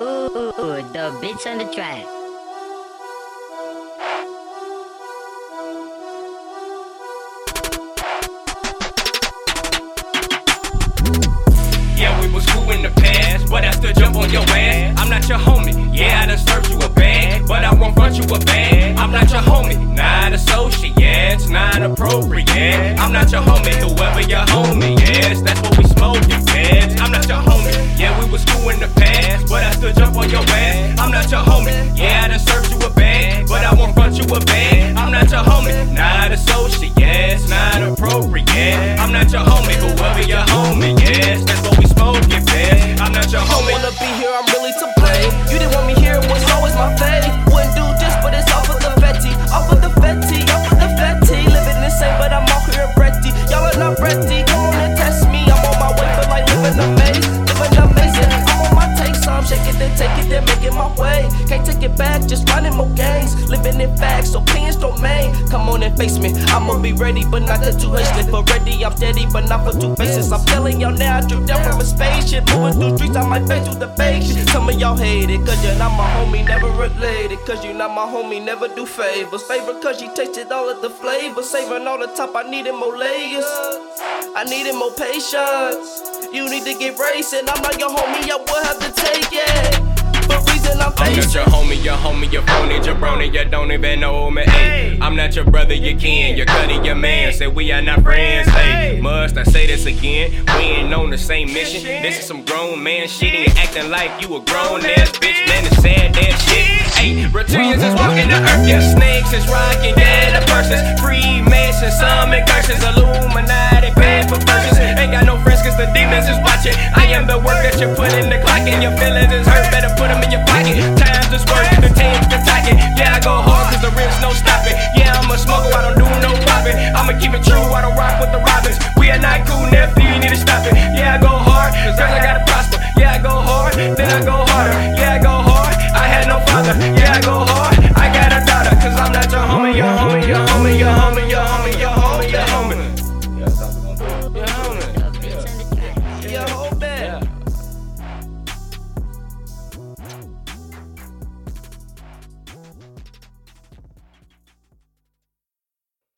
Ooh, the bitch on the track. Yeah, we was cool in the past, but I still jump on your ass. I'm not your homie. Yeah, I done served you a bag, but I won't front you a bag. I'm not your homie, not associate, not appropriate. I'm not your homie. Yeah, I done served you a bag, but I won't front you a bag. I'm not your homie, not a associate, it's not appropriate. I'm not your homie, whoever your homie is, that's what we smoking, bitch. I'm not your homie. wanna be here, I'm really to blame. You didn't want me here, it was always my fate. Wouldn't do this, but it's off of the Fetty. Off of the Fetty, off of the Fetty. Living insane, but I'm out here breathy. Y'all are not ready, come on and test me. I'm on my way, feel like living amazing. Can't take it back, just finding more games. Living in facts, opinions don't main. Come on and face me. I'ma be ready, but not the too hasty. For ready, I'm steady, but not for two faces. I'm telling y'all now, I drip down from a spaceship. Moving through streets, I might face through the shit. Some of y'all hate it, cause you're not my homie, never related. Cause you're not my homie, never do favors. Favor, cause you tasted all of the flavor. Saving all the top, I needed more layers. I needed more patience. You need to get racing. I'm not your homie, I will have to take it. For reason I'm I'm not your homie, your homie, your phony, jabroni, you don't even know me. Ay, I'm not your brother, your kin, your cuddy, your man. Say we are not friends. Hey, must I say this again? We ain't on the same mission. This is some grown man shit, and you acting like you a grown ass bitch. Man, it's sad that shit. Hey, reptilians is walking the earth, yeah. Snakes is rocking, yeah, the persons. Freemasons, summon curses, Illuminati, feelings is watching. I am the work that you put in the clock, and your feelings is hurt. Better put them in your pocket. Times is worth